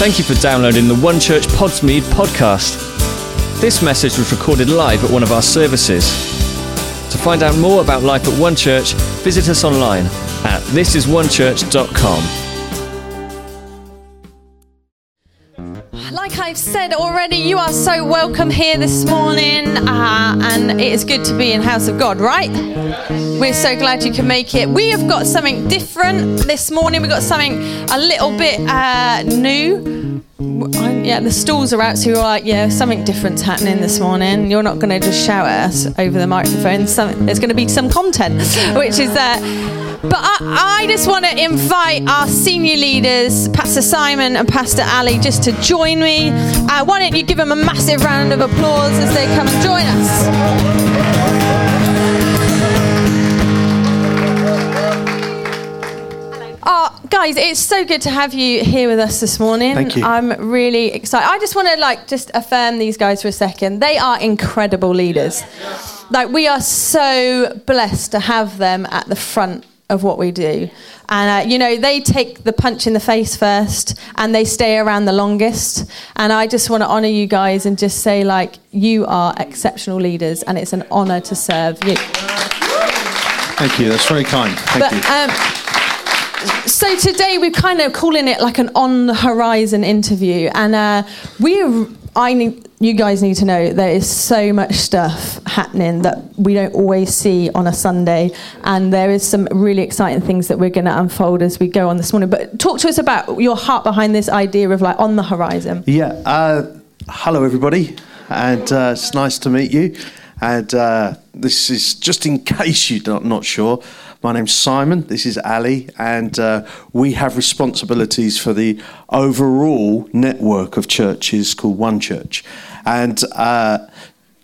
Thank you for downloading the One Church Podsmead podcast. This message was recorded live at one of our services. To find out more about life at One Church, visit us online at thisisonechurch.com. I've said already, you are so welcome here this morning, uh, and it is good to be in House of God, right? We're so glad you can make it. We have got something different this morning. We've got something a little bit uh, new. Yeah, the stalls are out, so you're like, yeah, something different's happening this morning. You're not going to just shout at us over the microphone. Some, there's going to be some content, which is uh, but I, I just want to invite our senior leaders, Pastor Simon and Pastor Ali, just to join me. Uh, why don't you give them a massive round of applause as they come and join us? Guys, it's so good to have you here with us this morning. Thank you. I'm really excited. I just want to like just affirm these guys for a second. They are incredible leaders. Like we are so blessed to have them at the front of what we do. And, uh, you know, they take the punch in the face first and they stay around the longest. And I just want to honour you guys and just say, like, you are exceptional leaders and it's an honour to serve you. Thank you. That's very kind. Thank But, you. um, so today we're kind of calling it like an on the horizon interview, and uh, we, are I need you guys need to know there is so much stuff happening that we don't always see on a Sunday, and there is some really exciting things that we're going to unfold as we go on this morning. But talk to us about your heart behind this idea of like on the horizon. yeah. Uh, hello, everybody, and uh, it's nice to meet you. And uh, this is just in case you're not, not sure. My name's Simon. This is Ali, and uh, we have responsibilities for the overall network of churches called One Church. And uh,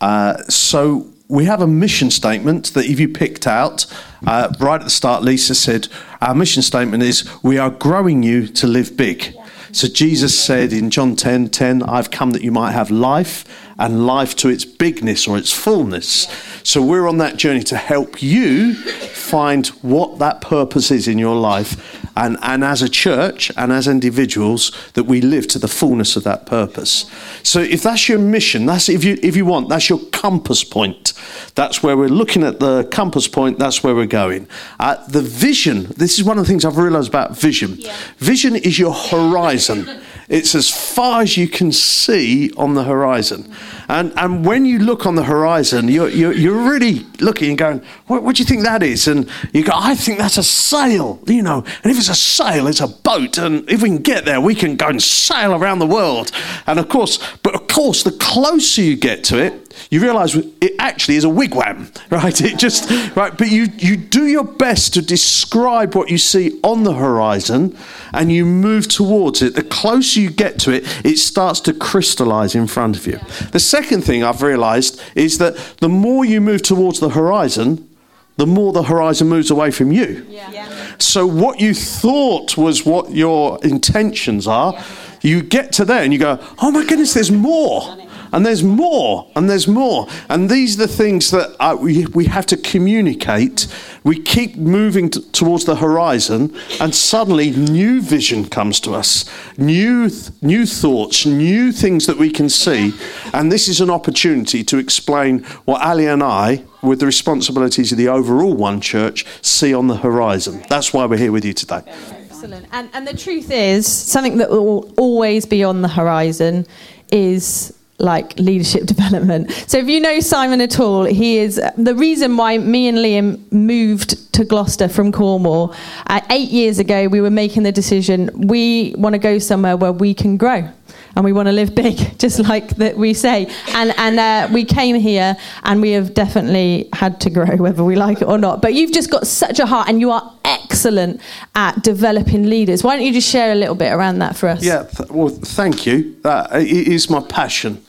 uh, so we have a mission statement that if you picked out uh, right at the start, Lisa said, Our mission statement is we are growing you to live big. So Jesus said in John 10 10, I've come that you might have life and life to its bigness or its fullness. So we're on that journey to help you find what that purpose is in your life. And, and as a church and as individuals, that we live to the fullness of that purpose. So if that's your mission, that's if you if you want, that's your compass point. That's where we're looking at the compass point. That's where we're going. Uh, the vision. This is one of the things I've realised about vision. Vision is your horizon. It's as far as you can see on the horizon. And, and when you look on the horizon, you're, you're, you're really looking and going, what, what do you think that is? And you go, I think that's a sail, you know. And if it's a sail, it's a boat. And if we can get there, we can go and sail around the world. And of course, but of course, the closer you get to it, you realize it actually is a wigwam, right? It just, right, but you, you do your best to describe what you see on the horizon and you move towards it. The closer you get to it, it starts to crystallize in front of you. The second thing I've realized is that the more you move towards the horizon, the more the horizon moves away from you. Yeah. So, what you thought was what your intentions are, you get to there and you go, oh my goodness, there's more. And there's more, and there's more. And these are the things that uh, we, we have to communicate. We keep moving t- towards the horizon, and suddenly new vision comes to us, new, th- new thoughts, new things that we can see. And this is an opportunity to explain what Ali and I, with the responsibilities of the overall One Church, see on the horizon. That's why we're here with you today. Excellent. And, and the truth is, something that will always be on the horizon is like leadership development. So if you know Simon at all, he is the reason why me and Liam moved to Gloucester from Cornwall. Uh, eight years ago, we were making the decision we want to go somewhere where we can grow. And we want to live big, just like that we say. And and uh, we came here, and we have definitely had to grow, whether we like it or not. But you've just got such a heart, and you are excellent at developing leaders. Why don't you just share a little bit around that for us? Yeah, th- well, thank you. That is my passion.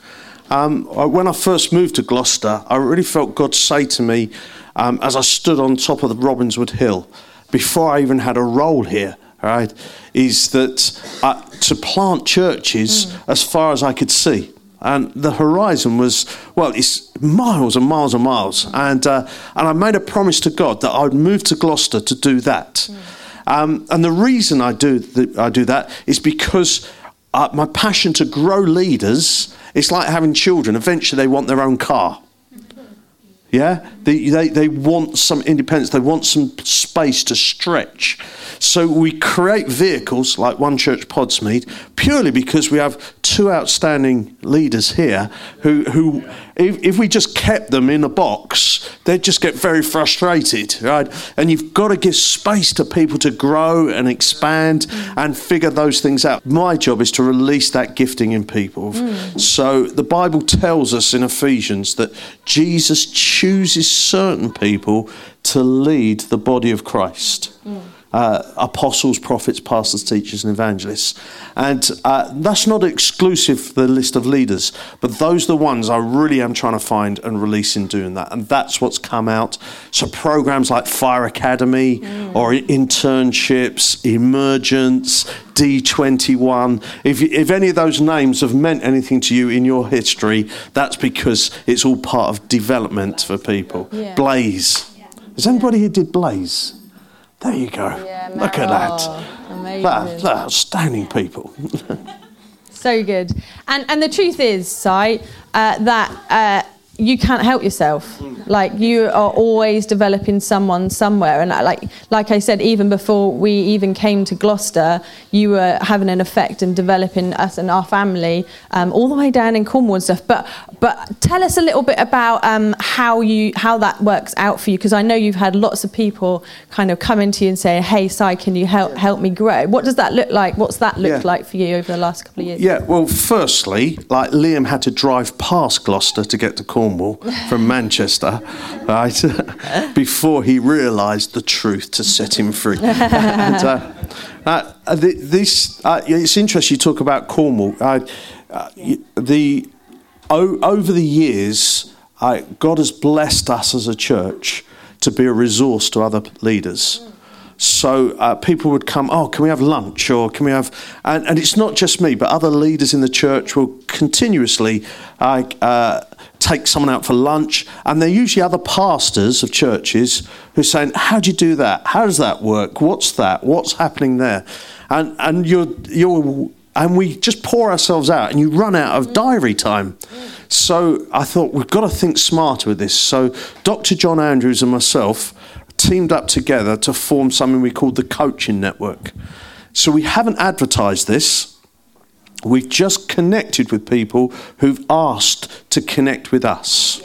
Um, I- when I first moved to Gloucester, I really felt God say to me um, as I stood on top of the Robinswood Hill, before I even had a role here, right, is that uh, to plant churches as far as I could see. And the horizon was, well, it's miles and miles and miles. And, uh, and I made a promise to God that I would move to Gloucester to do that. Um, and the reason I do, th- I do that is because uh, my passion to grow leaders, it's like having children. Eventually, they want their own car. Yeah, they, they, they want some independence, they want some space to stretch. So we create vehicles like One Church Podsmead purely because we have two outstanding leaders here who, who if, if we just kept them in a box, they'd just get very frustrated, right? And you've got to give space to people to grow and expand and figure those things out. My job is to release that gifting in people. Mm. So the Bible tells us in Ephesians that Jesus chooses certain people to lead the body of Christ. Mm uh, apostles, prophets, pastors, teachers, and evangelists. And uh, that's not exclusive for the list of leaders, but those are the ones I really am trying to find and release in doing that. And that's what's come out. So programs like Fire Academy mm. or internships, Emergence, D21. If, if any of those names have meant anything to you in your history, that's because it's all part of development for people. Yeah. Blaze. Has anybody here did Blaze? There you go. Yeah, Look at that. Amazing. That, that outstanding people. so good. And and the truth is, Si, uh, that uh, you can't help yourself. Like you are always developing someone somewhere, and like like I said, even before we even came to Gloucester, you were having an effect and developing us and our family um, all the way down in Cornwall and stuff. But but tell us a little bit about um, how you how that works out for you, because I know you've had lots of people kind of come into you and say, "Hey, Si, can you help help me grow?" What does that look like? What's that look yeah. like for you over the last couple of years? Yeah, well, firstly, like Liam had to drive past Gloucester to get to Cornwall Cornwall from Manchester, right? Before he realised the truth to set him free. and, uh, uh, this, uh, it's interesting you talk about Cornwall. Uh, the o- over the years, God has blessed us as a church to be a resource to other leaders. So uh, people would come, oh, can we have lunch? Or can we have. And, and, it's not just me, but other leaders in the church will continuously uh, take someone out for lunch, and they're usually other pastors of churches who are saying, How do you do that? How does that work? What's that? What's happening there? And, and you're, you're and we just pour ourselves out and you run out of diary time. So I thought we've got to think smarter with this. So Dr. John Andrews and myself teamed up together to form something we called the Coaching Network. So we haven't advertised this. We've just connected with people who've asked to connect with us.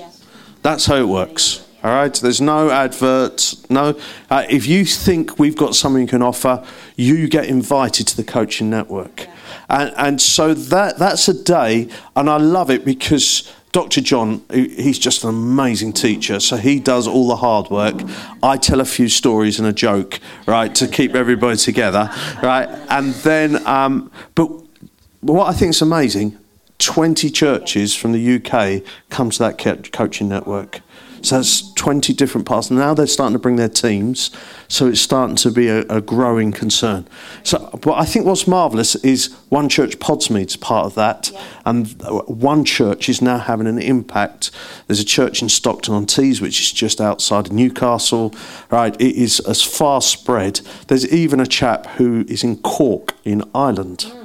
That's how it works. All right, there's no adverts. No, uh, if you think we've got something you can offer, you get invited to the coaching network, and and so that that's a day, and I love it because Dr. John, he's just an amazing teacher, so he does all the hard work. I tell a few stories and a joke, right, to keep everybody together, right, and then, um, but but what I think is amazing 20 churches from the UK come to that coaching network. So that's 20 different parts. Now they're starting to bring their teams, so it's starting to be a, a growing concern. So, but I think what's marvellous is One Church Podsmead's part of that, yeah. and One Church is now having an impact. There's a church in Stockton on Tees, which is just outside of Newcastle, right? It is as far spread. There's even a chap who is in Cork in Ireland. Mm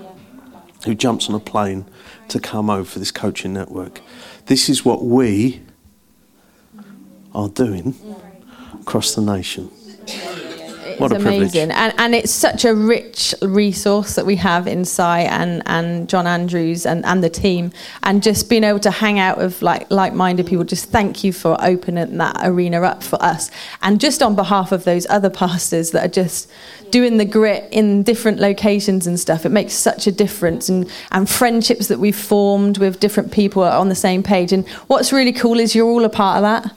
who jumps on a plane to come over for this coaching network. This is what we are doing across the nation. What it's amazing, and and it's such a rich resource that we have in Si and and John Andrews and and the team, and just being able to hang out with like like-minded people. Just thank you for opening that arena up for us, and just on behalf of those other pastors that are just doing the grit in different locations and stuff. It makes such a difference, and and friendships that we've formed with different people are on the same page. And what's really cool is you're all a part of that.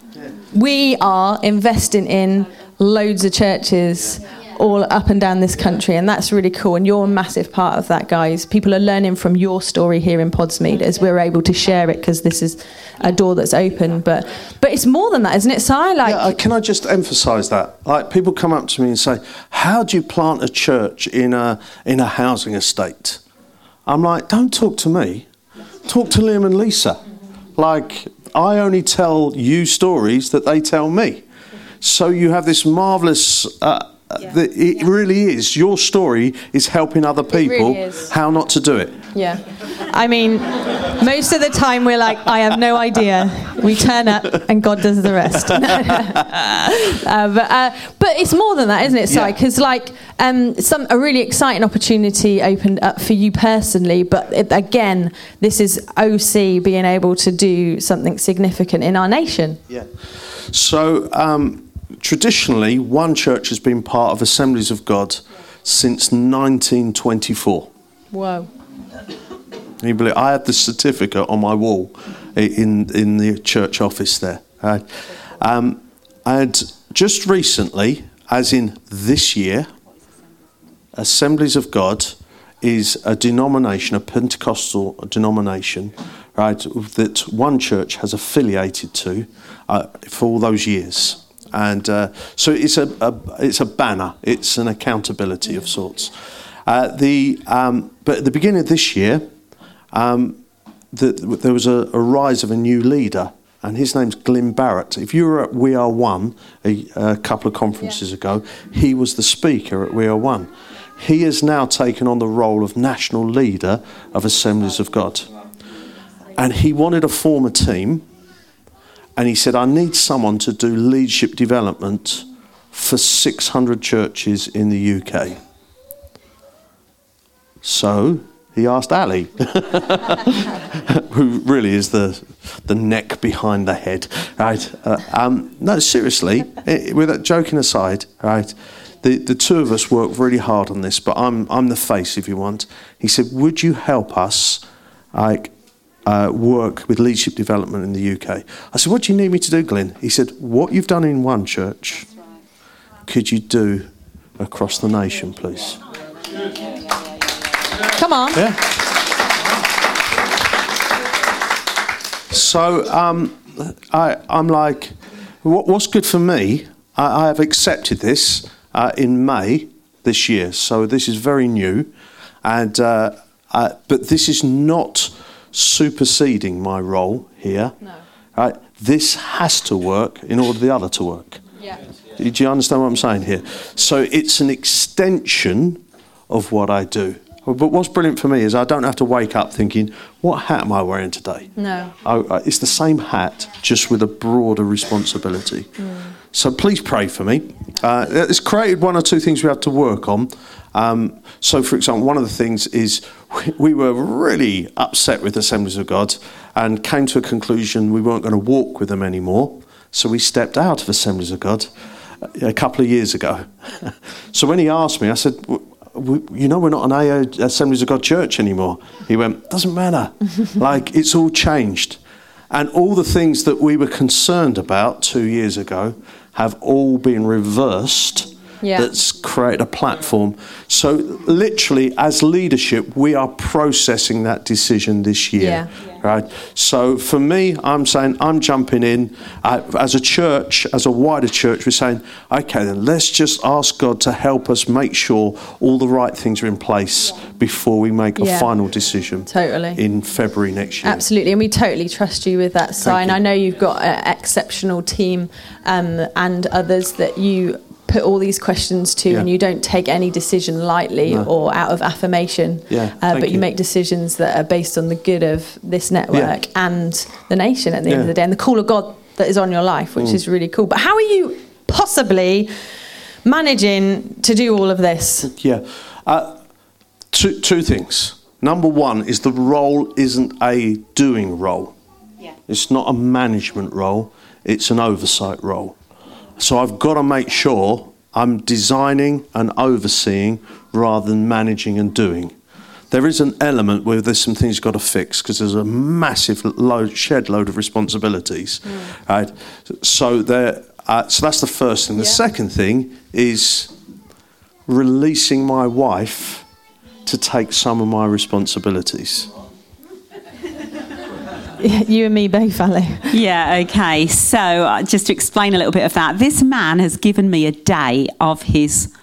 We are investing in loads of churches all up and down this country, and that's really cool. And you're a massive part of that, guys. People are learning from your story here in Podsmead as we're able to share it because this is a door that's open. But but it's more than that, isn't it, Si? Like, yeah, uh, can I just emphasise that? Like, people come up to me and say, "How do you plant a church in a in a housing estate?" I'm like, "Don't talk to me. Talk to Liam and Lisa. Like, I only tell you stories that they tell me." So you have this marvelous. Uh, yeah. it yeah. really is. Your story is helping other people really how not to do it. Yeah. I mean, most of the time we're like, I have no idea. We turn up and God does the rest. uh, but, uh, but it's more than that, isn't it, Si? Yeah. Because like um, some a really exciting opportunity opened up for you personally. But it, again, this is OC being able to do something significant in our nation. Yeah. So um, traditionally, one church has been part of Assemblies of God since 1924. Whoa. Can you believe I had the certificate on my wall in in the church office there. Right? Um, and just recently, as in this year, Assemblies of God is a denomination, a Pentecostal denomination, right, that one church has affiliated to uh, for all those years. And uh, so it's a, a it's a banner. It's an accountability of sorts. Uh, the um, but at the beginning of this year, um, the, there was a, a rise of a new leader, and his name's Glyn Barrett. If you were at We Are One a, a couple of conferences ago, he was the speaker at We Are One. He has now taken on the role of national leader of Assemblies of God. And he wanted to form a team, and he said, I need someone to do leadership development for 600 churches in the UK. So he asked Ali, who really is the the neck behind the head, right? Uh, um, no, seriously, eh, with that joking aside, right? The the two of us worked really hard on this, but I'm I'm the face, if you want. He said, "Would you help us, like?" Uh, work with leadership development in the UK. I said, What do you need me to do, Glenn? He said, What you've done in one church, could you do across the nation, please? Come on. Yeah. So um, I, I'm like, what, what's good for me? I, I have accepted this uh, in May this year, so this is very new, and uh, uh, but this is not superseding my role here. No. Right? This has to work in order for the other to work. Yeah. Do you understand what I'm saying here? So it's an extension of what I do. But what's brilliant for me is I don't have to wake up thinking, what hat am I wearing today? No. I, I, it's the same hat, just with a broader responsibility. So please pray for me. Uh, it's created one or two things we have to work on. Um, so, for example, one of the things is we, we were really upset with Assemblies of God and came to a conclusion we weren't going to walk with them anymore. So we stepped out of Assemblies of God a couple of years ago. so when he asked me, I said, "W- w- you know, we're not an AO Assemblies of God church anymore. He went, doesn't matter. like, it's all changed. And all the things that we were concerned about two years ago have all been reversed. Yeah. That's created a platform. So, literally, as leadership, we are processing that decision this year. Yeah. Right. So, for me, I'm saying I'm jumping in. Uh, as a church, as a wider church, we're saying, okay, then let's just ask God to help us make sure all the right things are in place before we make a final decision Totally. in February next year. Absolutely, and we totally trust you with that sign. I know you've got an exceptional team um, and others that you put all these questions to, Yeah. and you don't take any decision lightly No. or out of affirmation. Yeah, uh, but you. you. make decisions that are based on the good of this network and the nation at the end of Mm. the day, and the call of God that is on your life, which is really cool. But how are you possibly managing to do all of this? Yeah. Uh, two, two things. Number one is the role isn't a doing role. Yeah. It's not a management role, it's an oversight role. So I've got to make sure I'm designing and overseeing rather than managing and doing. There is an element where there's some things you've got to fix because there's a massive load, shed load of responsibilities. Right? So there, uh, so that's the first thing. The Yeah. second thing is releasing my wife to take some of my responsibilities. you and me both, Ali. Yeah, okay. So, uh, just to explain a little bit of that, this man has given me a day of his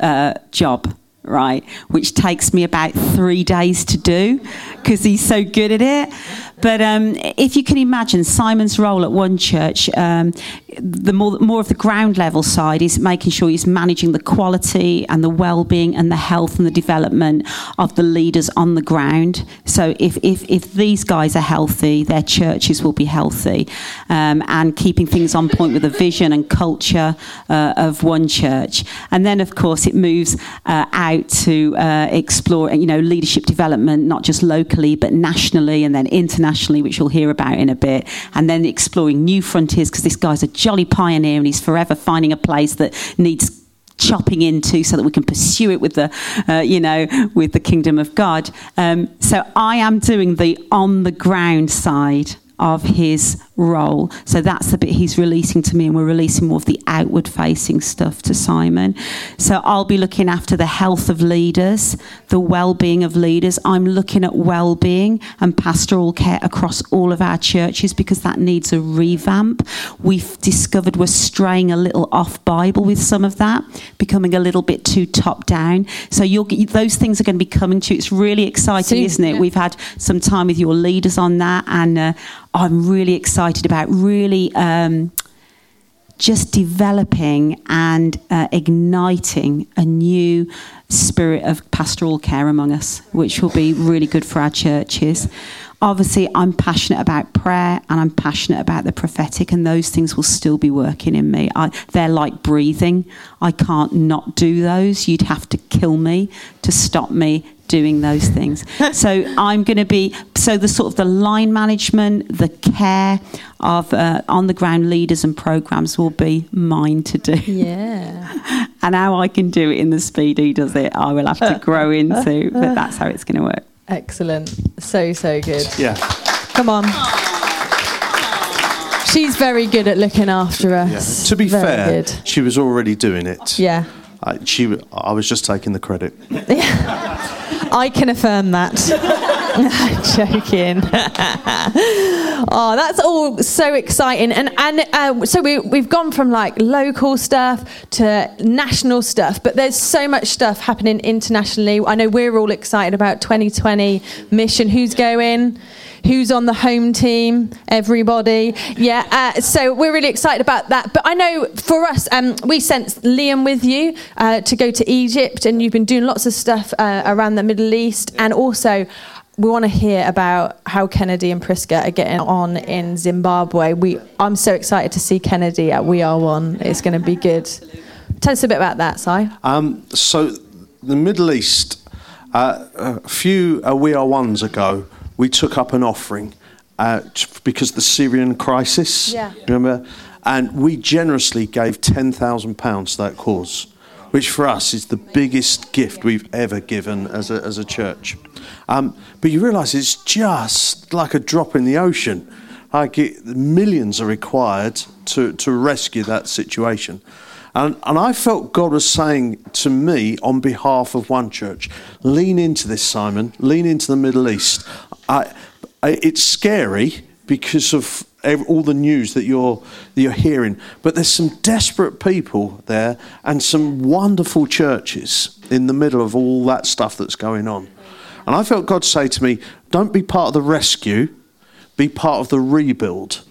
uh, job, right? Which takes me about three days to do because he's so good at it. But um, if you can imagine Simon's role at one church, um, the more, more of the ground level side is making sure he's managing the quality and the well-being and the health and the development of the leaders on the ground. So if, if, if these guys are healthy, their churches will be healthy. Um, and keeping things on point with the vision and culture uh, of one church. And then, of course, it moves uh, out to uh, explore, you know, leadership development, not just locally, but nationally and then internationally, which you'll hear about in a bit. And then exploring new frontiers, because this guy's a jolly pioneer and he's forever finding a place that needs chopping into so that we can pursue it with the uh, you know with the kingdom of god um, so i am doing the on the ground side of his role. So that's the bit he's releasing to me, and we're releasing more of the outward facing stuff to Simon. So I'll be looking after the health of leaders, the well being of leaders. I'm looking at well being and pastoral care across all of our churches because that needs a revamp. We've discovered we're straying a little off Bible with some of that, becoming a little bit too top down. So you'll get, those things are going to be coming to you. It's really exciting, Soon, isn't it? yeah. We've had some time with your leaders on that, and uh, I'm really excited about really um, just developing and uh, igniting a new spirit of pastoral care among us, which will be really good for our churches. Obviously, I'm passionate about prayer and I'm passionate about the prophetic, and those things will still be working in me. I, they're like breathing. I can't not do those. You'd have to kill me to stop me doing those things. so I'm going to be so the sort of the line management, the care of uh, on the ground leaders and programs will be mine to do. Yeah. And how I can do it in the speed he does it, I will have to grow into. But that's how it's going to work. Excellent. So, so good. Yeah. Come on. She's very good at looking after us. To be Very fair, good. she was already doing it. Yeah. I, she, I was just taking the credit. I can affirm that. Joking. oh, that's all so exciting, and and uh, so we we've gone from like local stuff to national stuff, but there's so much stuff happening internationally. I know we're all excited about 2020 mission. Who's going? Who's on the home team? Everybody. Yeah. Uh, so we're really excited about that. But I know for us, um, we sent Liam with you uh, to go to Egypt, and you've been doing lots of stuff uh, around the Middle East, and also. We want to hear about how Kennedy and Priska are getting on in Zimbabwe. We, I'm so excited to see Kennedy at We Are One. It's going to be good. Tell us a bit about that, Si. Um, so, the Middle East, uh, a few uh, We Are Ones ago, we took up an offering uh, because of the Syrian crisis. Yeah. Remember? And we generously gave £10,000 to that cause, which for us is the biggest gift we've ever given as a, as a church. Um, but you realise it's just like a drop in the ocean. Like it, millions are required to, to rescue that situation. And, and I felt God was saying to me on behalf of one church, lean into this, Simon, lean into the Middle East. I, I, it's scary because of all the news that you're, that you're hearing, but there's some desperate people there and some wonderful churches in the middle of all that stuff that's going on. And I felt God say to me, don't be part of the rescue, be part of the rebuild.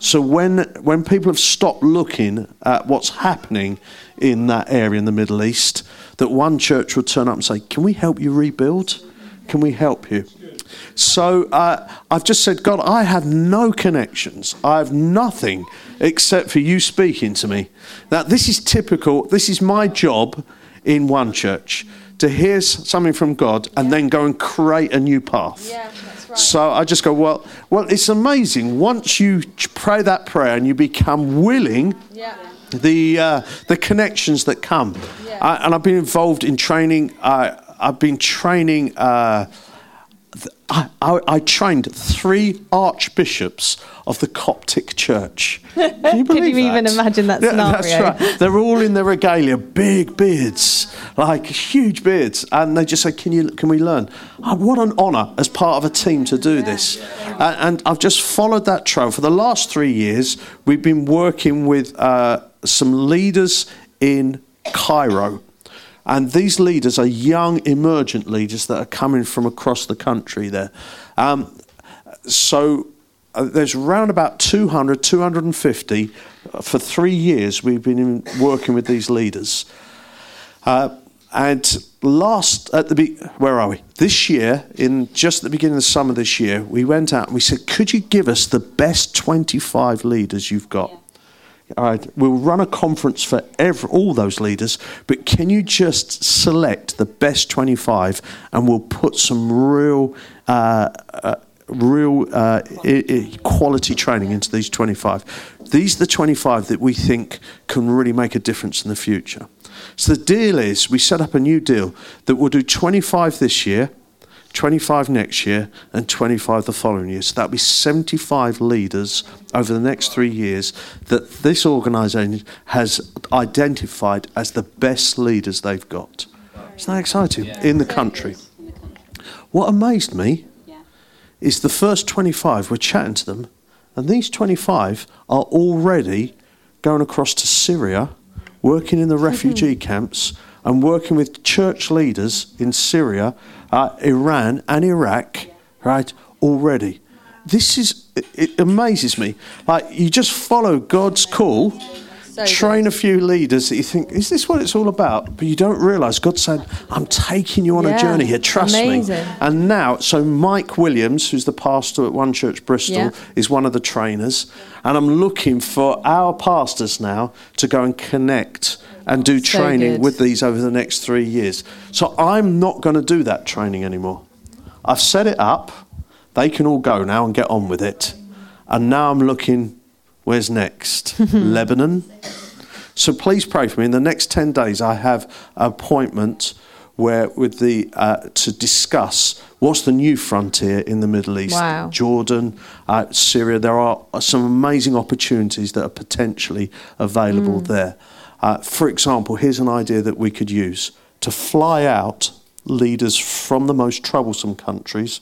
So when when people have stopped looking at what's happening in that area in the Middle East, that one church will turn up and say, "Can we help you rebuild? Can we help you?" So uh, I've just said, God, I have no connections. I have nothing except for you speaking to me. Now this is typical. This is my job in one church to hear something from God and then go and create a new path. Yeah, right. So I just go, well, well, it's amazing. Once you pray that prayer and you become willing, yeah. the uh, the connections that come. I, and I've been involved in training. Uh, I've been training. Uh, I, I, I trained three archbishops of the Coptic Church. Can you believe you even imagine that Yeah, scenario? That's right. They're all in their regalia, big beards, like huge beards, and they just say, "Can you? Can we learn?" Oh, what an honour as part of a team to do this. Uh, and I've just followed that trail for the last three years. We've been working with uh, some leaders in Cairo. And these leaders are young, emergent leaders that are coming from across the country there. Um, so uh, there's around about 200, 250 uh, for three years we've been in, working with these leaders. Uh, and last at the be- where are we? This year, in just at the beginning of the summer this year, we went out and we said, "Could you give us the best 25 leaders you've got?" All right, we'll run a conference for every, all those leaders, but can you just select the best 25 and we'll put some real, uh, uh, real uh, I- I- quality training into these 25? These are the 25 that we think can really make a difference in the future. So the deal is we set up a new deal that we'll do 25 this year, 25 next year, and 25 the following year. So that'll be 75 leaders over the next three years that this organisation has identified as the best leaders they've got. Isn't that exciting? In the country. What amazed me is the first 25, we're chatting to them, and these 25 are already going across to Syria, working in the mm-hmm. refugee camps, and working with church leaders in Syria, uh, Iran, and Iraq, right, already. This is, it, it amazes me. Like, you just follow God's call. So train a few leaders that you think, is this what it's all about? But you don't realise God's saying, I'm taking you on a journey here, trust amazing. me. And now, so Mike Williams, who's the pastor at One Church Bristol, Yeah. is one of the trainers. And I'm looking for our pastors now to go and connect and do So training good. with these over the next three years. So I'm not going to do that training anymore. I've set it up. They can all go now and get on with it. And now I'm looking, where's next? Lebanon. So please pray for me. In the next 10 days, I have an appointment where with the uh, to discuss what's the new frontier in the Middle East. Wow. Jordan, uh, Syria. There are some amazing opportunities that are potentially available there. Uh, for example, here's an idea that we could use to fly out leaders from the most troublesome countries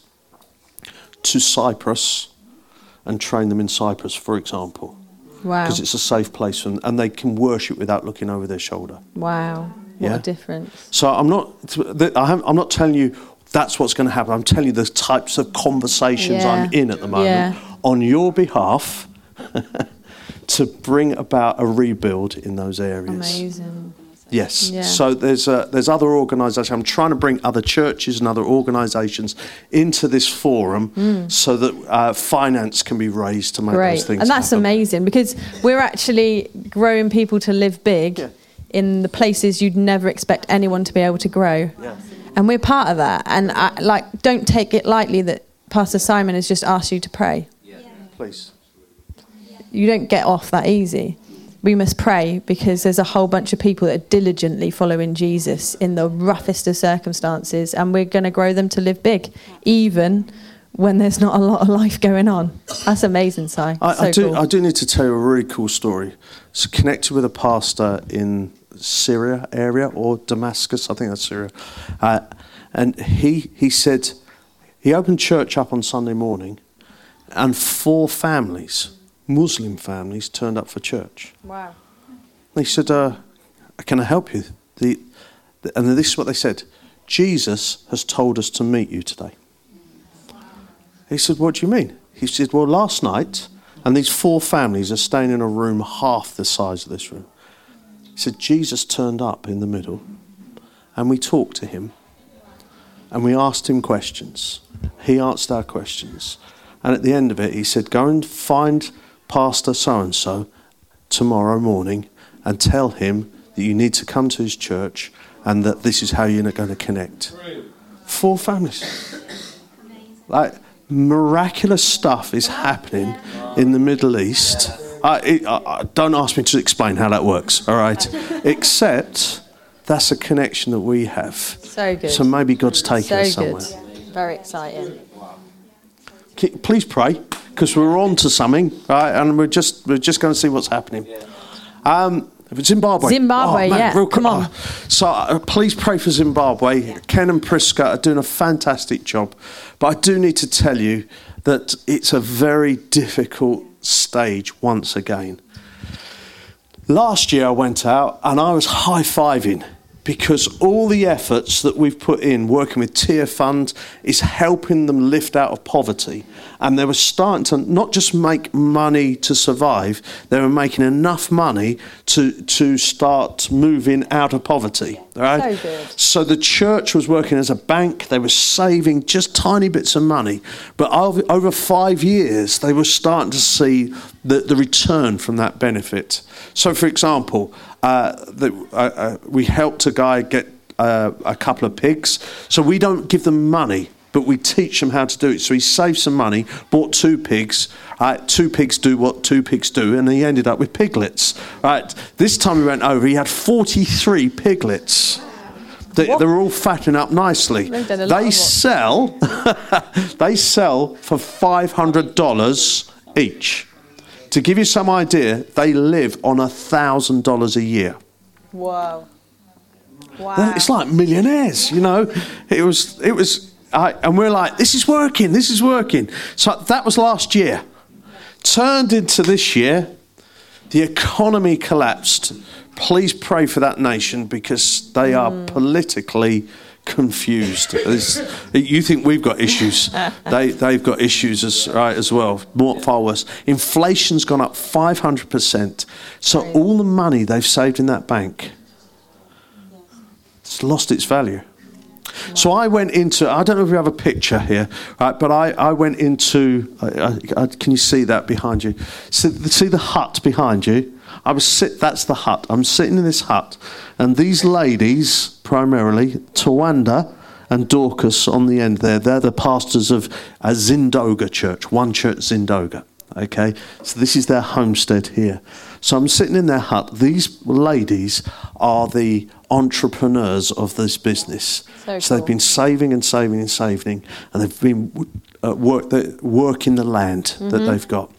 to Cyprus and train them in Cyprus, for example Wow. because it's a safe place and, and they can worship without looking over their shoulder. Wow. What Yeah. a difference. So I'm not, I'm not telling you that's what's going to happen. I'm telling you the types of conversations Yeah. I'm in at the moment Yeah. on your behalf to bring about a rebuild in those areas. Amazing. Yes. Yeah. So there's uh, there's other organisations. I'm trying to bring other churches and other organisations into this forum so that uh, finance can be raised to make those Mm. Great. things And that's happen. amazing because we're actually growing people to live big Yeah. in the places you'd never expect anyone to be able to grow. Yeah. And we're part of that. And I, like, don't take it lightly that Pastor Simon has just asked you to pray. Please. You don't get off that easy. We must pray because there's a whole bunch of people that are diligently following Jesus in the roughest of circumstances, and we're going to grow them to live big, even when there's not a lot of life going on. That's amazing, Si. I, so I do. cool. I do need to tell you a really cool story. It's connected with a pastor in Syria area or Damascus. I think that's Syria. Uh, and he he said he opened church up on Sunday morning, and four families, Muslim families, turned up for church. wow. They said, uh, "Can I help you?" The, the, and this is what they said: Jesus has told us to meet you today. He said, What do you mean? He said, Well, last night, and these four families are staying in a room half the size of this room. He said, Jesus turned up in the middle, and we talked to him, and we asked him questions. He answered our questions. And at the end of it, he said, Go and find Pastor so and so tomorrow morning and tell him that you need to come to his church and that this is how you're going to connect. Four families. Like miraculous stuff is happening in the Middle East. I, it, I, I- don't ask me to explain how that works, all right? Except that's a connection that we have. So good. So maybe God's taking so us somewhere. good. Very exciting. Please pray because we're on to something, right? And we're just we're just going to see what's happening. Um, Zimbabwe. Zimbabwe, Oh, man, yeah. real. Come on. Oh, So uh, please pray for Zimbabwe. Ken and Priska are doing a fantastic job, but I do need to tell you that it's a very difficult stage once again. Last year I went out and I was high fiving because all the efforts that we've put in working with Tearfund is helping them lift out of poverty. And they were starting to not just make money to survive, they were making enough money to, to start moving out of poverty. Right? So good. So the church was working as a bank, they were saving just tiny bits of money. But over, over five years, they were starting to see the, the return from that benefit. So, for example, the, uh, uh, we helped a guy get uh, a couple of pigs. So we don't give them money, but we teach them how to do it. So he saved some money, bought two pigs. Right, two pigs do what two pigs do, and he ended up with piglets. Right, this time we went over, he had 43 piglets. They, they're all fattening up nicely. They've done a lot They sell, they sell for five hundred dollars each. To give you some idea, they live on thousand dollars a year. Wow. Wow. It's like millionaires, you know. It was, it was, I, and we're like, this is working, this is working. So that was last year. Turned into this year, the economy collapsed. Please pray for that nation because they are mm. politically confused. You think we've got issues? they they've got issues as right as well. More far worse. Inflation's gone up five hundred percent. So all the money they've saved in that bank it's lost its value. So I went into, I don't know if you have a picture here, right, but I, I went into, I, I- can you see that behind you? See, see the hut behind you? I was sit, that's the hut. I'm sitting in this hut, and these ladies, primarily, Tawanda and Dorcas on the end there, they're the pastors of a Zindoga church, one church Zindoga. Okay, so this is their homestead here. So I'm sitting in their hut. These ladies are the entrepreneurs of this business. So So they've cool. been saving and saving and saving, and they've been uh, work working the land that they've got.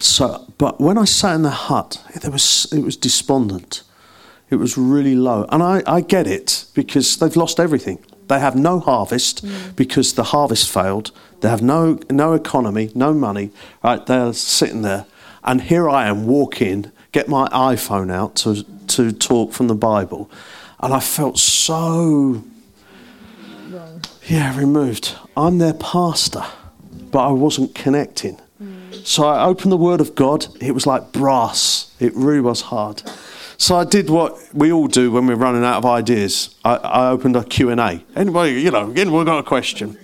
So, but when I sat in the hut, there was it was despondent. It was really low, and I, I get it because they've lost everything. They have no harvest mm. because the harvest failed. They have no no economy, no money. Right, they're sitting there, and here I am walking, get my iPhone out to to talk from the Bible, and I felt so yeah, removed. I'm their pastor, but I wasn't connecting. So I opened the Word of God. It was like brass. It really was hard. So I did what we all do when we're running out of ideas. I, I opened a Q&A. Anybody, you know, anyone got a question?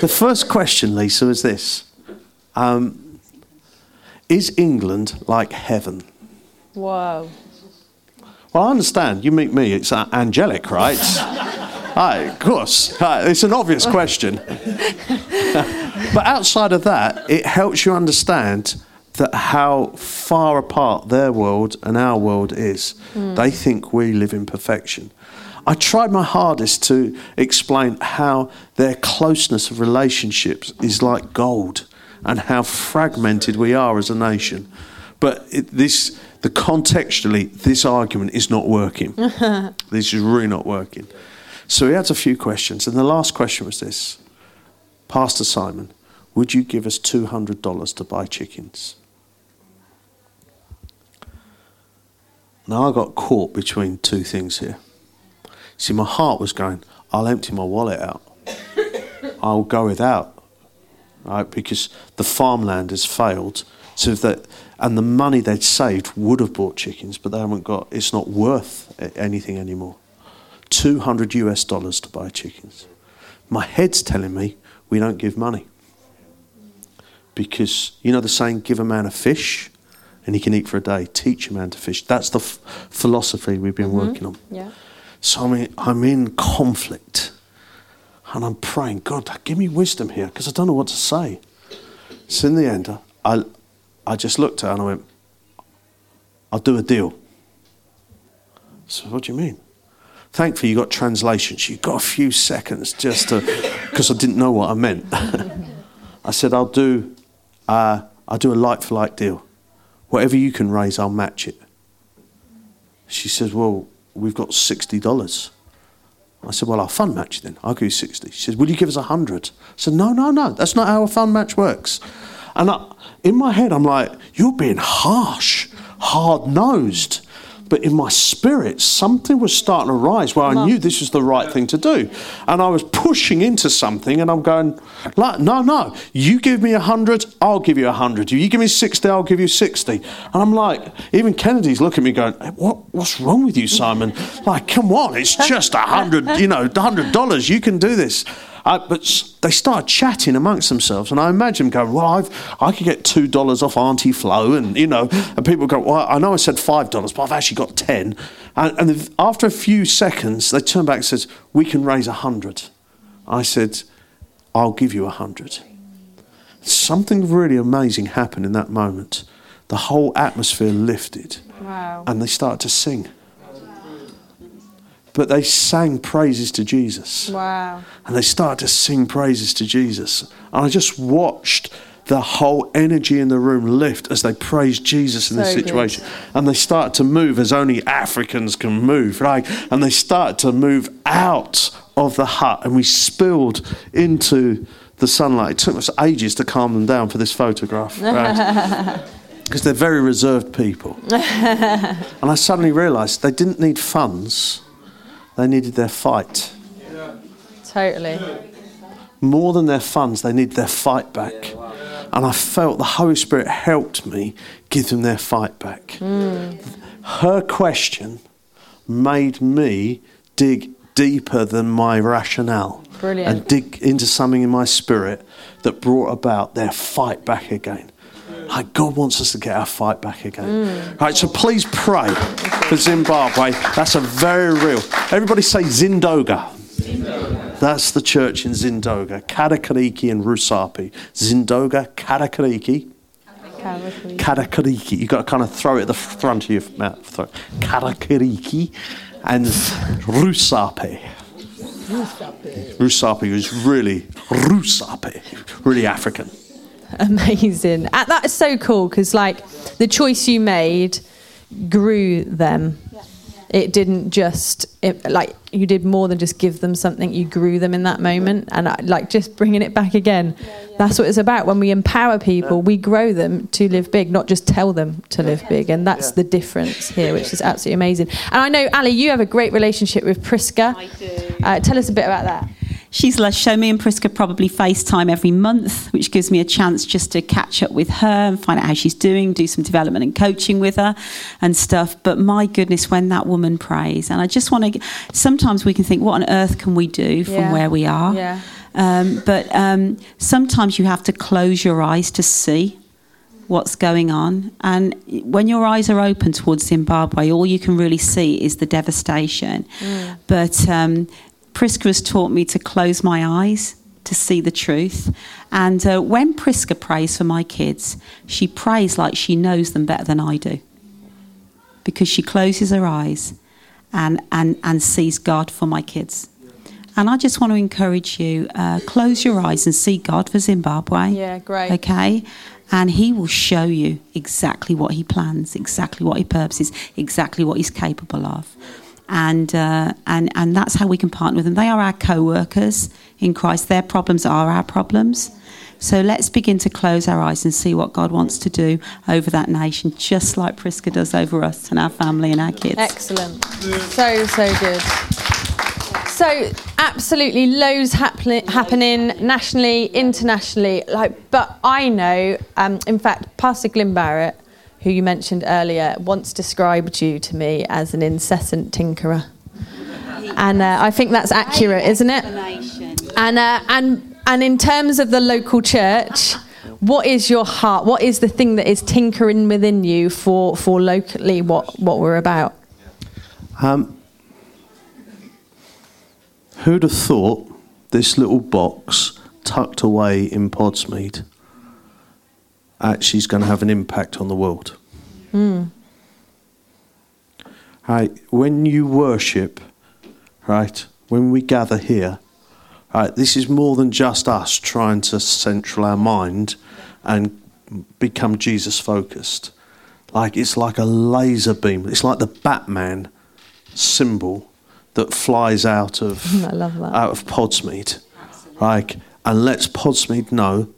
The first question, Lisa, is this. Um, is England like heaven? Wow. Well, I understand. You meet me, it's angelic, right? Aye, of course. It's an obvious question. but outside of that, it helps you understand that how far apart their world and our world is. Hmm. They think we live in perfection. I tried my hardest to explain how their closeness of relationships is like gold and how fragmented we are as a nation. But it, this, the contextually, this argument is not working. this is really not working. So he had a few questions, and the last question was this Pastor Simon, would you give us $200 to buy chickens? Now I got caught between two things here. See, my heart was going, I'll empty my wallet out. I'll go without, right? Because the farmland has failed. So that, and the money they'd saved would have bought chickens, but they haven't got. It's not worth anything anymore. Two hundred US dollars to buy chickens. My head's telling me we don't give money because you know the saying, "Give a man a fish, and he can eat for a day. Teach a man to fish." That's the f- philosophy we've been mm-hmm. working on. Yeah. So I'm in, I'm in conflict. And I'm praying, God, give me wisdom here because I don't know what to say. So in the end, I, I just looked at her and I went, I'll do a deal. So what do you mean? Thankfully, you got translations. You got a few seconds just to, because I didn't know what I meant. I said, I'll do, uh, I'll do a like for like deal. Whatever you can raise, I'll match it. She says, Well, we've got $60. I said, Well, I'll fund match you then. I'll give you 60. She says, Will you give us 100? I said, No, no, no. That's not how a fund match works. And I, in my head, I'm like, You're being harsh, hard nosed. But in my spirit, something was starting to rise where I knew this was the right thing to do. And I was pushing into something and I'm going, like, no, no, you give me a hundred, I'll give you a hundred. You give me 60, I'll give you 60. And I'm like, even Kennedy's looking at me going, what, what's wrong with you, Simon? Like, come on, it's just a hundred, you know, hundred dollars. You can do this. Uh, but they started chatting amongst themselves, and I imagine them going, "Well, I've, I could get two dollars off Auntie Flo," and you know, and people go, "Well, I know I said five dollars, but I've actually got ten. And, and after a few seconds, they turn back and says, "We can raise a hundred. I said, "I'll give you a hundred. Something really amazing happened in that moment. The whole atmosphere lifted, Wow. and they started to sing. But they sang praises to Jesus Wow. and they started to sing praises to Jesus. And I just watched the whole energy in the room lift as they praised Jesus in this So good. situation. And they started to move as only Africans can move, right? And they started to move out of the hut and we spilled into the sunlight. It took us ages to calm them down for this photograph, right? Because they're very reserved people. and I suddenly realised they didn't need funds, they needed their fight Totally. more than their funds, they need their fight back. And I felt the Holy Spirit helped me give them their fight back. Mm. Her question made me dig deeper than my rationale Brilliant. and dig into something in my spirit that brought about their fight back again. Like God wants us to get our fight back again. Right, so please pray for Zimbabwe. That's a very real. Everybody say Zindoga. That's the church in Zindoga, Katakariki and Rusape. Zindoga, Katakariki, Katakariki. You've got to kind of throw it at the front of your mouth. Throw. Katakariki and Rusape. Rusape is really, Rusape, really African. Amazing. And that is so cool because, like, the choice you made grew them. It didn't just, it, like, you did more than just give them something, you grew them in that moment. And, I, like, just bringing it back again. That's what it's about. When we empower people, we grow them to live big, not just tell them to live big. And that's the difference here, which is absolutely amazing. And I know, Ali, you have a great relationship with Priska. I do. Uh, tell us a bit about that. She's like, show me and Priska probably FaceTime every month, which gives me a chance just to catch up with her and find out how she's doing, do some development and coaching with her and stuff. But my goodness, when that woman prays, and I just want to, sometimes we can think, what on earth can we do from Yeah. where we are? Yeah. Um, but um, sometimes you have to close your eyes to see what's going on. And when your eyes are open towards Zimbabwe, all you can really see is the devastation. But um, Priska has taught me to close my eyes to see the truth. And uh, when Priska prays for my kids, she prays like she knows them better than I do. Because she closes her eyes and, and, and sees God for my kids. And I just want to encourage you uh, close your eyes and see God for Zimbabwe. Yeah, great. Okay? And He will show you exactly what He plans, exactly what He purposes, exactly what He's capable of. And, uh, and, and that's how we can partner with them. They are our co workers in Christ, their problems are our problems. So let's begin to close our eyes and see what God wants to do over that nation, just like Priska does over us and our family and our kids. Excellent. So, so good. So, absolutely loads happen- happening nationally, internationally. Like, but I know, um, in fact, Pastor Glyn Barrett, who you mentioned earlier, once described you to me as an incessant tinkerer. And uh, I think that's accurate, isn't it? And uh, and and in terms of the local church, what is your heart? What is the thing that is tinkering within you for for locally what what we're about? Um, who'd have thought this little box tucked away in Podsmead Uh, actually is going to have an impact on the world? Hmm. Right, when you worship, right, when we gather here, right, this is more than just us trying to central our mind and become Jesus focused. Like it's like a laser beam. It's like the Batman symbol that flies out of I love that. out of Podsmead, right? And lets Podsmead know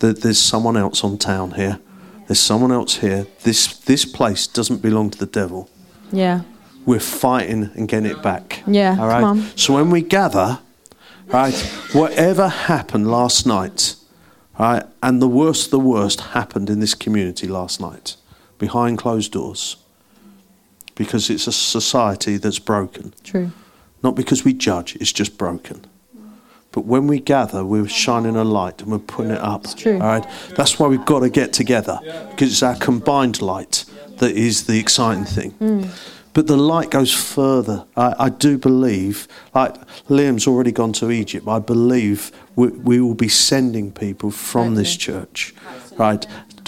that there's someone else on town here. There's someone else here. This this place doesn't belong to the devil. Yeah. We're fighting and getting it back. Yeah, All right. come on. So when we gather, right, whatever happened last night, right, and the worst of the worst happened in this community last night, behind closed doors, because it's a society that's broken. True. Not because we judge, it's just broken. But when we gather, we're shining a light and we're putting it up. true. All right. That's why we've got to get together because it's our combined light that is the exciting thing. Mm. But the light goes further. I, I do believe, like Liam's already gone to Egypt. I believe we, we will be sending people from this church, right,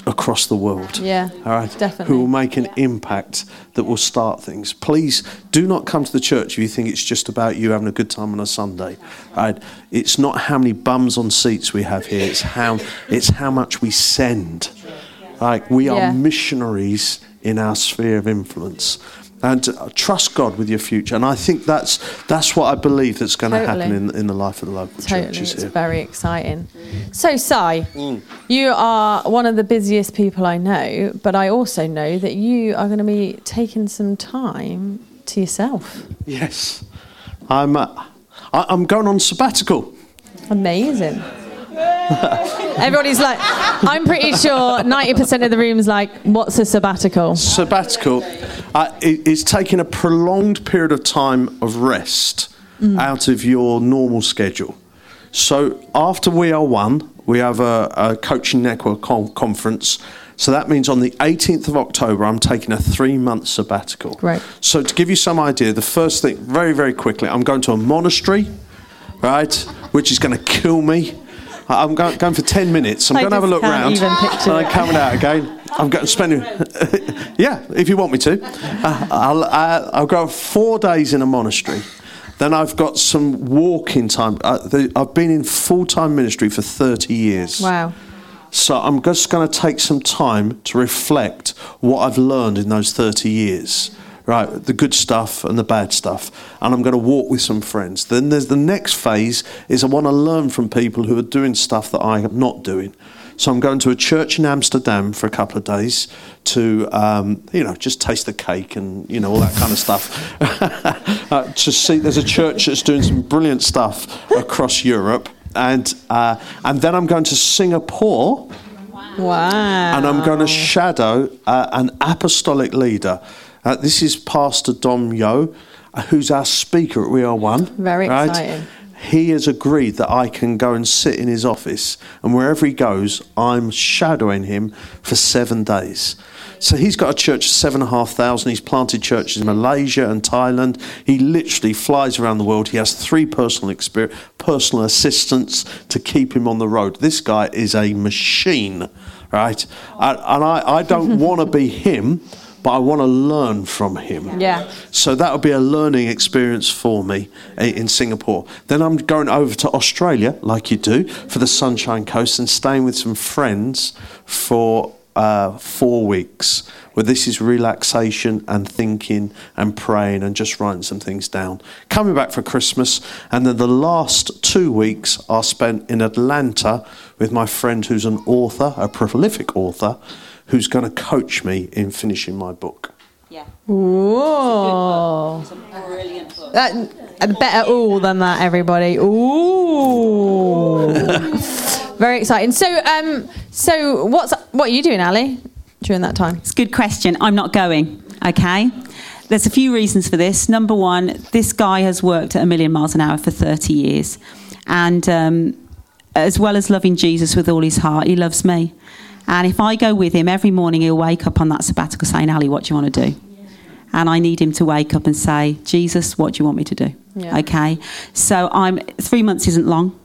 across the world. Yeah, all right, definitely. Who will make an impact that will start things. Please do not come to the church if you think it's just about you having a good time on a Sunday. Right? It's not how many bums on seats we have here. It's how it's how much we send. Like we are Yeah. missionaries in our sphere of influence. And trust God with your future, and I think that's that's what I believe that's going to happen in, in the life of the local Totally. churches It's here. very exciting. So, Si, Mm. you are one of the busiest people I know, but I also know that you are going to be taking some time to yourself. Yes, I'm. Uh, I, I'm going on sabbatical. Amazing. Everybody's like, I'm pretty sure 90% of the room's like, what's a sabbatical? sabbatical uh, it, it's taking a prolonged period of time of rest out of your normal schedule. So after we are one, we have a, a coaching network con- conference. So that means on the 18th of October, I'm taking a three month sabbatical. Right. So to give you some idea, the first thing, very, very quickly, I'm going to a monastery, right, which is going to kill me. I- I'm going, going for 10 minutes. I'm I going to have a look round. even picture and I'm coming out again. I'm going to spend. yeah, if you want me to. Uh, I'll, uh, I'll go four days in a monastery. Then I've got some walking time. Uh, the, I've been in full time ministry for 30 years. Wow. So I'm just going to take some time to reflect what I've learned in those 30 years. Right, the good stuff and the bad stuff. And I'm going to walk with some friends. Then there's the next phase is I want to learn from people who are doing stuff that I am not doing. So I'm going to a church in Amsterdam for a couple of days to, um, you know, just taste the cake and, you know, all that kind of stuff. uh, to see, there's a church that's doing some brilliant stuff across Europe. And, uh, and then I'm going to Singapore Wow. and I'm going to shadow uh, an apostolic leader. Uh, this is Pastor Dom Yeo, uh, who's our speaker at We Are One. Very exciting. He has agreed that I can go and sit in his office, and wherever he goes, I'm shadowing him for seven days. So he's got a church of seven and a half thousand. He's planted churches in Malaysia and Thailand. He literally flies around the world. He has three personal exper- personal assistants to keep him on the road. This guy is a machine, right? And, and I, I don't want to be him, but I want to learn from him. Yeah. So that would be a learning experience for me in Singapore. Then I'm going over to Australia, like you do, for the Sunshine Coast and staying with some friends for uh, four weeks, where this is relaxation and thinking and praying and just writing some things down. Coming back for Christmas, and then the last two weeks are spent in Atlanta with my friend who's an author, a prolific author, who's going to coach me in finishing my book. Yeah. Ooh. Brilliant book. That, a better all than that, everybody. Ooh. Very exciting. So, um, so what's what are you doing, Ali, during that time? It's a good question. I'm not going, okay? There's a few reasons for this. Number one, this guy has worked at a million miles an hour for 30 years. And um, as well as loving Jesus with all his heart, he loves me. And if I go with him every morning, he'll wake up on that sabbatical saying, Ali, what do you want to do? And I need him to wake up and say, Jesus, what do you want me to do? Yeah. Okay. So I'm three months isn't long.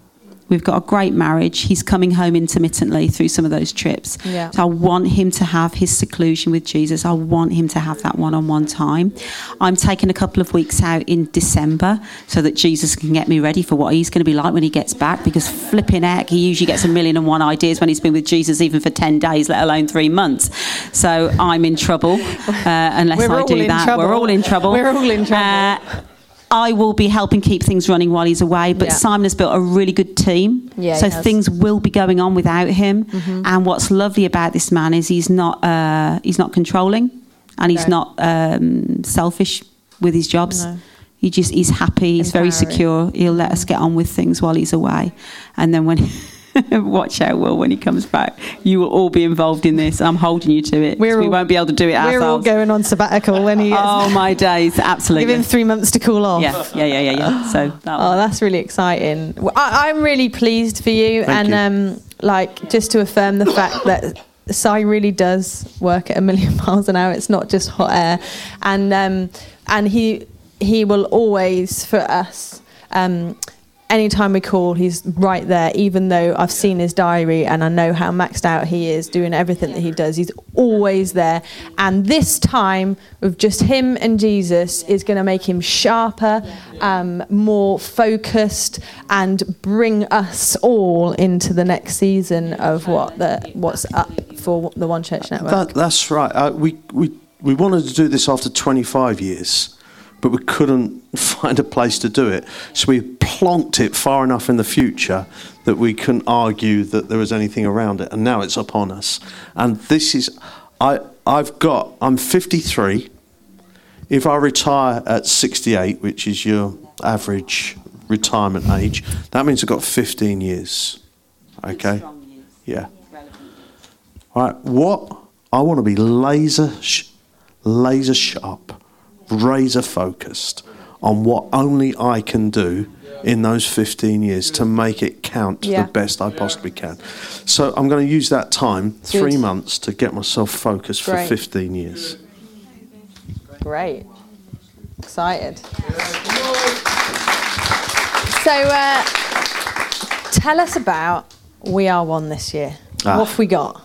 We've got a great marriage. He's coming home intermittently through some of those trips. Yeah. So I want him to have his seclusion with Jesus. I want him to have that one on one time. I'm taking a couple of weeks out in December so that Jesus can get me ready for what he's going to be like when he gets back because flipping heck, he usually gets a million and one ideas when he's been with Jesus, even for 10 days, let alone three months. So I'm in trouble uh, unless We're I do that. trouble. We're all in trouble. We're all in trouble. Uh, I will be helping keep things running while he's away, but Yeah. Simon has built a really good team. Yeah, so. Mm-hmm. things will be going on without him. And what's lovely about this man is he's not uh, he's not controlling, and he's No. not um, selfish with his jobs. No. He just he's happy. He's very secure. He'll let us get on with things while he's away, and then when. Watch out, Will, when he comes back. You will all be involved in this. I'm holding you to it. We're we won't be able to do it We're all ourselves. going on sabbatical when he gets Oh my days, absolutely. Give him three months to cool off. yeah, yeah, yeah, yeah, yeah. So that Oh, that's really exciting. I, I'm really pleased for you, Thank and um, like just to affirm the fact that Si really does work at a million miles an hour. It's not just hot air, and um, and he he will always for us. Um, Anytime we call, he's right there. Even though I've seen his diary and I know how maxed out he is, doing everything that he does, he's always there. And this time, with just him and Jesus, is going to make him sharper, um, more focused, and bring us all into the next season of what the what's up for the One Church Network. That, that's right. Uh, we, we, we wanted to do this after 25 years, but we couldn't find a place to do it. So we plonked it far enough in the future that we couldn't argue that there was anything around it. And now it's upon us. And this is, I, I've got, I'm 53. If I retire at 68, which is your average retirement age, that means I've got 15 years. Okay? Yeah. All right, what I want to be laser, sh- laser sharp, razor focused on what only I can do in those 15 years to make it count Yeah. the best I possibly can. So I'm going to use that time, three Good. months, to get myself focused for 15 years. Great. Excited. So, uh, tell us about We Are One this year. Ah. What have we got?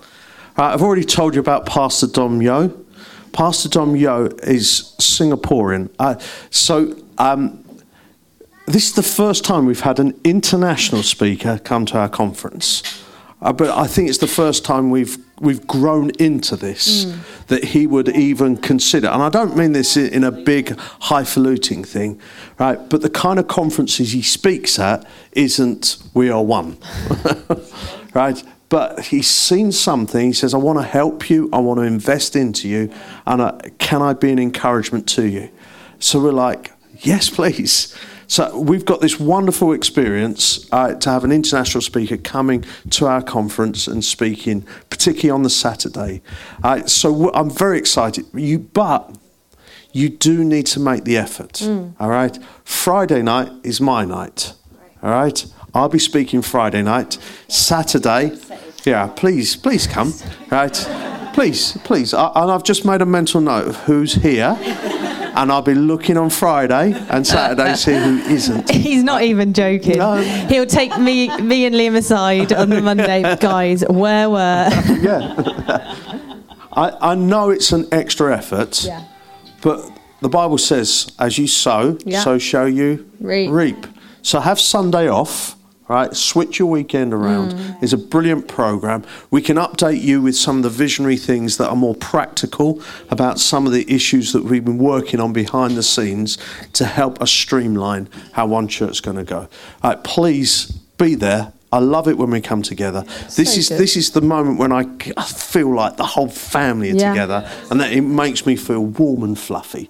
Right, I've already told you about Pastor Dom Yeo. Pastor Dom Yeo is Singaporean. Uh, so um, this is the first time we've had an international speaker come to our conference. Uh, but I think it's the first time we've we've grown into this that he would even consider. And I don't mean this in a big highfalutin thing, right? But the kind of conferences he speaks at isn't "We are one," right? But he's seen something. He says, "I want to help you. I want to invest into you, and uh, can I be an encouragement to you?" So we're like, "Yes, please." So we've got this wonderful experience uh, to have an international speaker coming to our conference and speaking, particularly on the Saturday. Uh, so w- I'm very excited. You, but you do need to make the effort. All right. Friday night is my night. All right. I'll be speaking Friday night. Saturday, yeah. Please, please come. Right. Please, please. I, and I've just made a mental note of who's here. And I'll be looking on Friday and Saturday to see who isn't. He's not even joking. No. He'll take me, me and Liam aside on the Monday. Guys, where were? Yeah. I, I know it's an extra effort, Yeah. but the Bible says, as you sow, Yeah. so shall you Reap. So have Sunday off, right? Switch your weekend around. Mm. It's a brilliant program. We can update you with some of the visionary things that are more practical about some of the issues that we've been working on behind the scenes to help us streamline how one church is going to go. Right, please be there. I love it when we come together. This So is good. this is the moment when I, I feel like the whole family are Yeah. together, and that it makes me feel warm and fluffy.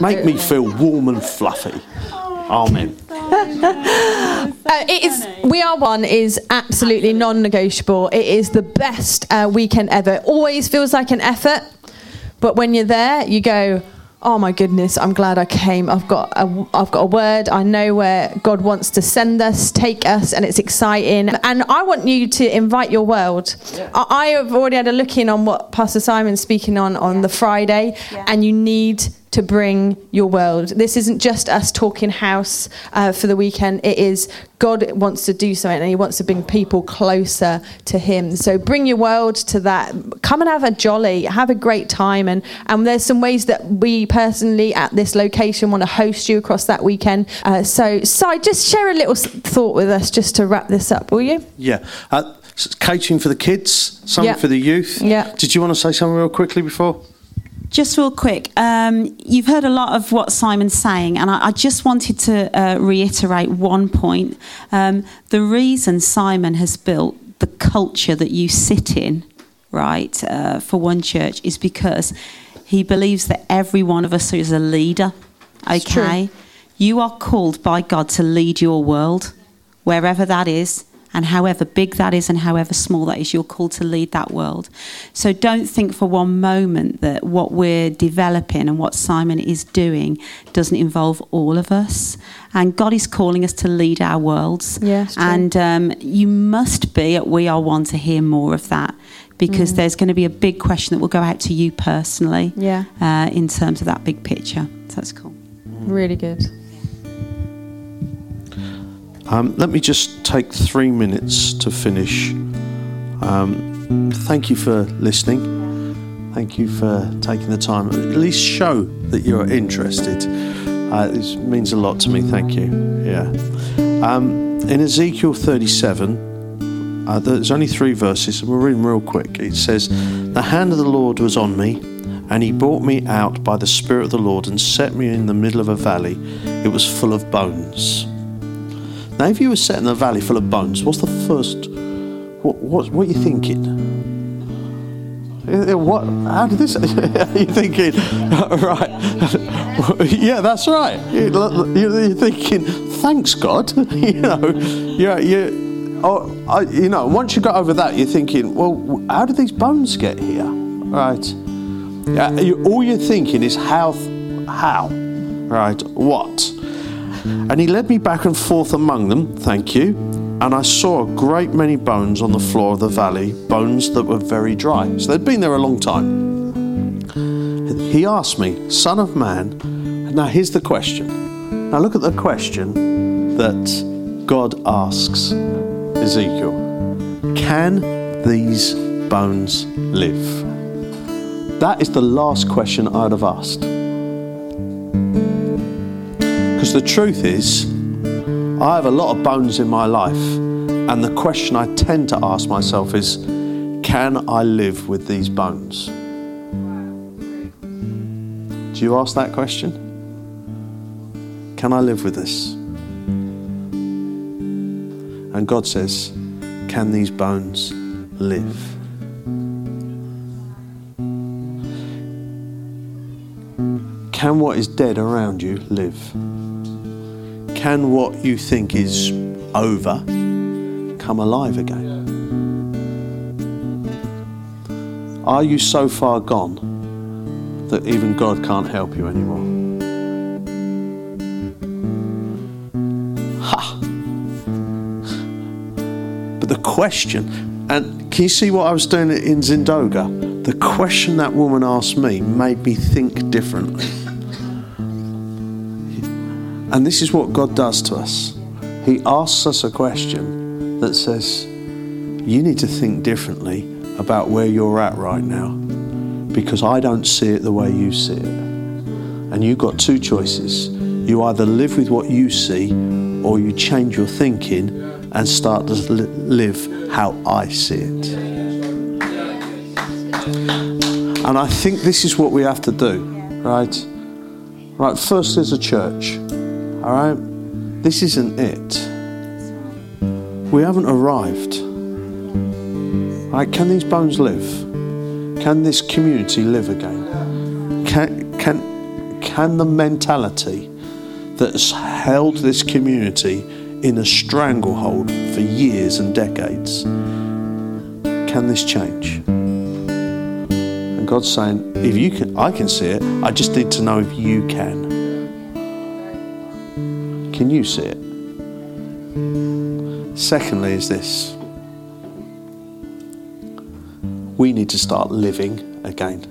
Make me feel warm and fluffy. Amen. Uh, it is. We are one is absolutely non-negotiable. It is the best uh, weekend ever. Always feels like an effort, but when you're there, you go. Oh my goodness! I'm glad I came. I've got a, I've got a word. I know where God wants to send us, take us, and it's exciting. And I want you to invite your world. I, I have already had a look in on what Pastor Simon's speaking on on the Friday, and you need to bring your world. This isn't just us talking house uh, for the weekend. It is God wants to do something and He wants to bring people closer to Him. So bring your world to that. Come and have a jolly, have a great time. And, and there's some ways that we personally at this location want to host you across that weekend. Uh, so, Si, just share a little thought with us just to wrap this up, will you? Yeah. Uh, catering for the kids, something Yeah. for the youth. Yeah. Did you want to say something real quickly before? Just real quick, um, you've heard a lot of what Simon's saying, and I, I just wanted to uh, reiterate one point. Um, the reason Simon has built the culture that you sit in, right, uh, for one church is because he believes that every one of us is a leader. Okay? You are called by God to lead your world, wherever that is. And however big that is and however small that is, you're called to lead that world. So don't think for one moment that what we're developing and what Simon is doing doesn't involve all of us. And God is calling us to lead our worlds. Yes, and um, you must be at We Are One to hear more of that because Mm. there's going to be a big question that will go out to you personally Yeah. uh, in terms of that big picture. So that's cool. Really good. Um, let me just take three minutes to finish. Um, thank you for listening. Thank you for taking the time. At least show that you're interested. Uh, this means a lot to me. Thank you. Yeah. Um, in Ezekiel 37, uh, there's only three verses, and we'll read real quick. It says, The hand of the Lord was on me, and he brought me out by the Spirit of the Lord and set me in the middle of a valley. It was full of bones. Now, if you were set in a valley full of bones, what's the first? What what, what are you thinking? Uh, What? How did this? Are you thinking? right? yeah, that's right. You- You're thinking, thanks God. you know, yeah, you. Oh, I, you know. Once you got over that, you're thinking, well, how did these bones get here? Right? Yeah, you, all you're thinking is how, how, right? What? And he led me back and forth among them, thank you. And I saw a great many bones on the floor of the valley, bones that were very dry. So they'd been there a long time. He asked me, Son of man, now here's the question. Now look at the question that God asks Ezekiel Can these bones live? That is the last question I'd have asked. The truth is, I have a lot of bones in my life, and the question I tend to ask myself is can I live with these bones? Do you ask that question? Can I live with this? And God says, Can these bones live? Can what is dead around you live? Can what you think is over come alive again? Are you so far gone that even God can't help you anymore? Ha! But the question, and can you see what I was doing in Zindoga? The question that woman asked me made me think differently. And this is what God does to us. He asks us a question that says, You need to think differently about where you're at right now because I don't see it the way you see it. And you've got two choices. You either live with what you see or you change your thinking and start to live how I see it. And I think this is what we have to do, right? Right, first as a church, all right? This isn't it. We haven't arrived. Right, can these bones live? Can this community live again? Can, can, can the mentality that's held this community in a stranglehold for years and decades, can this change? And God's saying, if you can, I can see it. I just need to know if you can. Can you see it? Secondly, is this we need to start living again.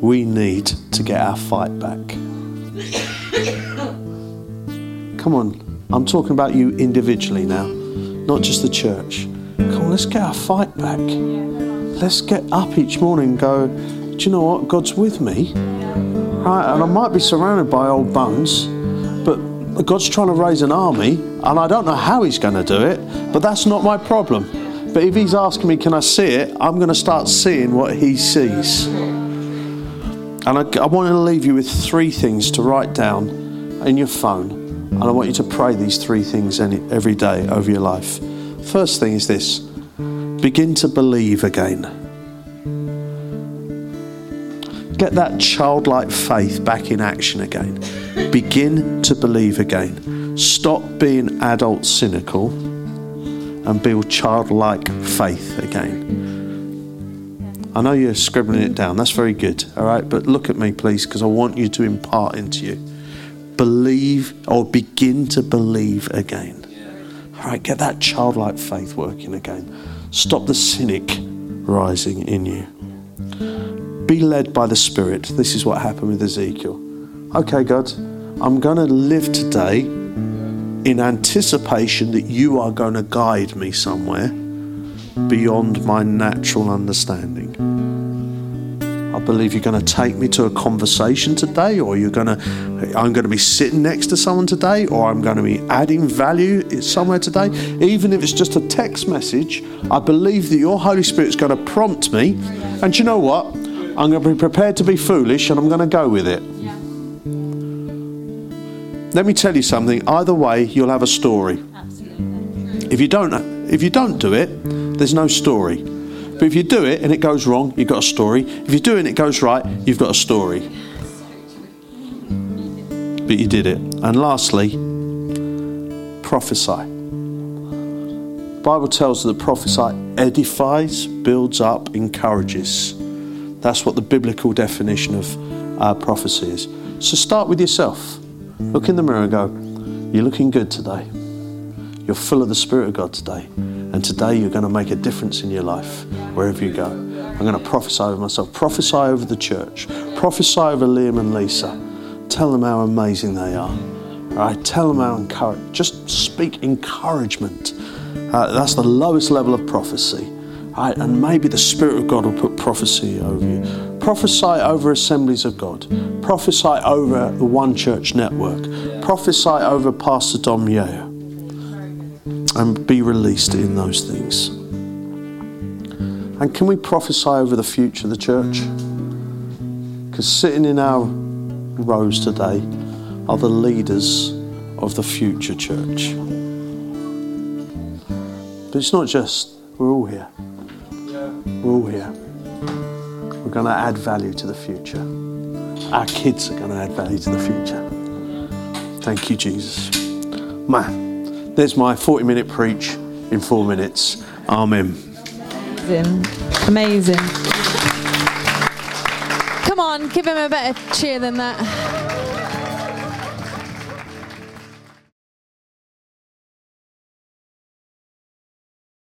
We need to get our fight back. Come on, I'm talking about you individually now, not just the church. Come on, let's get our fight back. Let's get up each morning and go, do you know what? God's with me. Right, and I might be surrounded by old bones, God's trying to raise an army, and I don't know how He's going to do it, but that's not my problem. But if He's asking me, can I see it? I'm going to start seeing what He sees. And I, I want to leave you with three things to write down in your phone. And I want you to pray these three things every day over your life. First thing is this begin to believe again. Get that childlike faith back in action again. Begin to believe again. Stop being adult cynical and build childlike faith again. I know you're scribbling it down. That's very good. All right. But look at me, please, because I want you to impart into you. Believe or begin to believe again. All right. Get that childlike faith working again. Stop the cynic rising in you. Be led by the Spirit. This is what happened with Ezekiel. Okay, God, I'm going to live today in anticipation that you are going to guide me somewhere beyond my natural understanding. I believe you're going to take me to a conversation today, or you're going to, I'm going to be sitting next to someone today, or I'm going to be adding value somewhere today. Even if it's just a text message, I believe that your Holy Spirit is going to prompt me. And you know what? I'm going to be prepared to be foolish, and I'm going to go with it. Let me tell you something. Either way, you'll have a story. If you don't, if you don't do it, there's no story. But if you do it and it goes wrong, you've got a story. If you do it and it goes right, you've got a story. But you did it. And lastly, prophesy. The Bible tells us that prophesy edifies, builds up, encourages. That's what the biblical definition of uh, prophecy is. So start with yourself. Look in the mirror and go, You're looking good today. You're full of the Spirit of God today. And today you're going to make a difference in your life wherever you go. I'm going to prophesy over myself, prophesy over the church, prophesy over Liam and Lisa. Tell them how amazing they are. All right, tell them how encourage. Just speak encouragement. Uh, that's the lowest level of prophecy. Right, and maybe the Spirit of God will put prophecy over you. Prophesy over assemblies of God. Prophesy over the One Church Network. Prophesy over Pastor Dom Yeo and be released in those things. And can we prophesy over the future of the church? Because sitting in our rows today are the leaders of the future church. But it's not just, we're all here. We're all here. Going to add value to the future. Our kids are going to add value to the future. Thank you, Jesus. Man. There's my 40 minute preach in four minutes. Amen. Amazing. Amazing. Come on, give him a better cheer than that.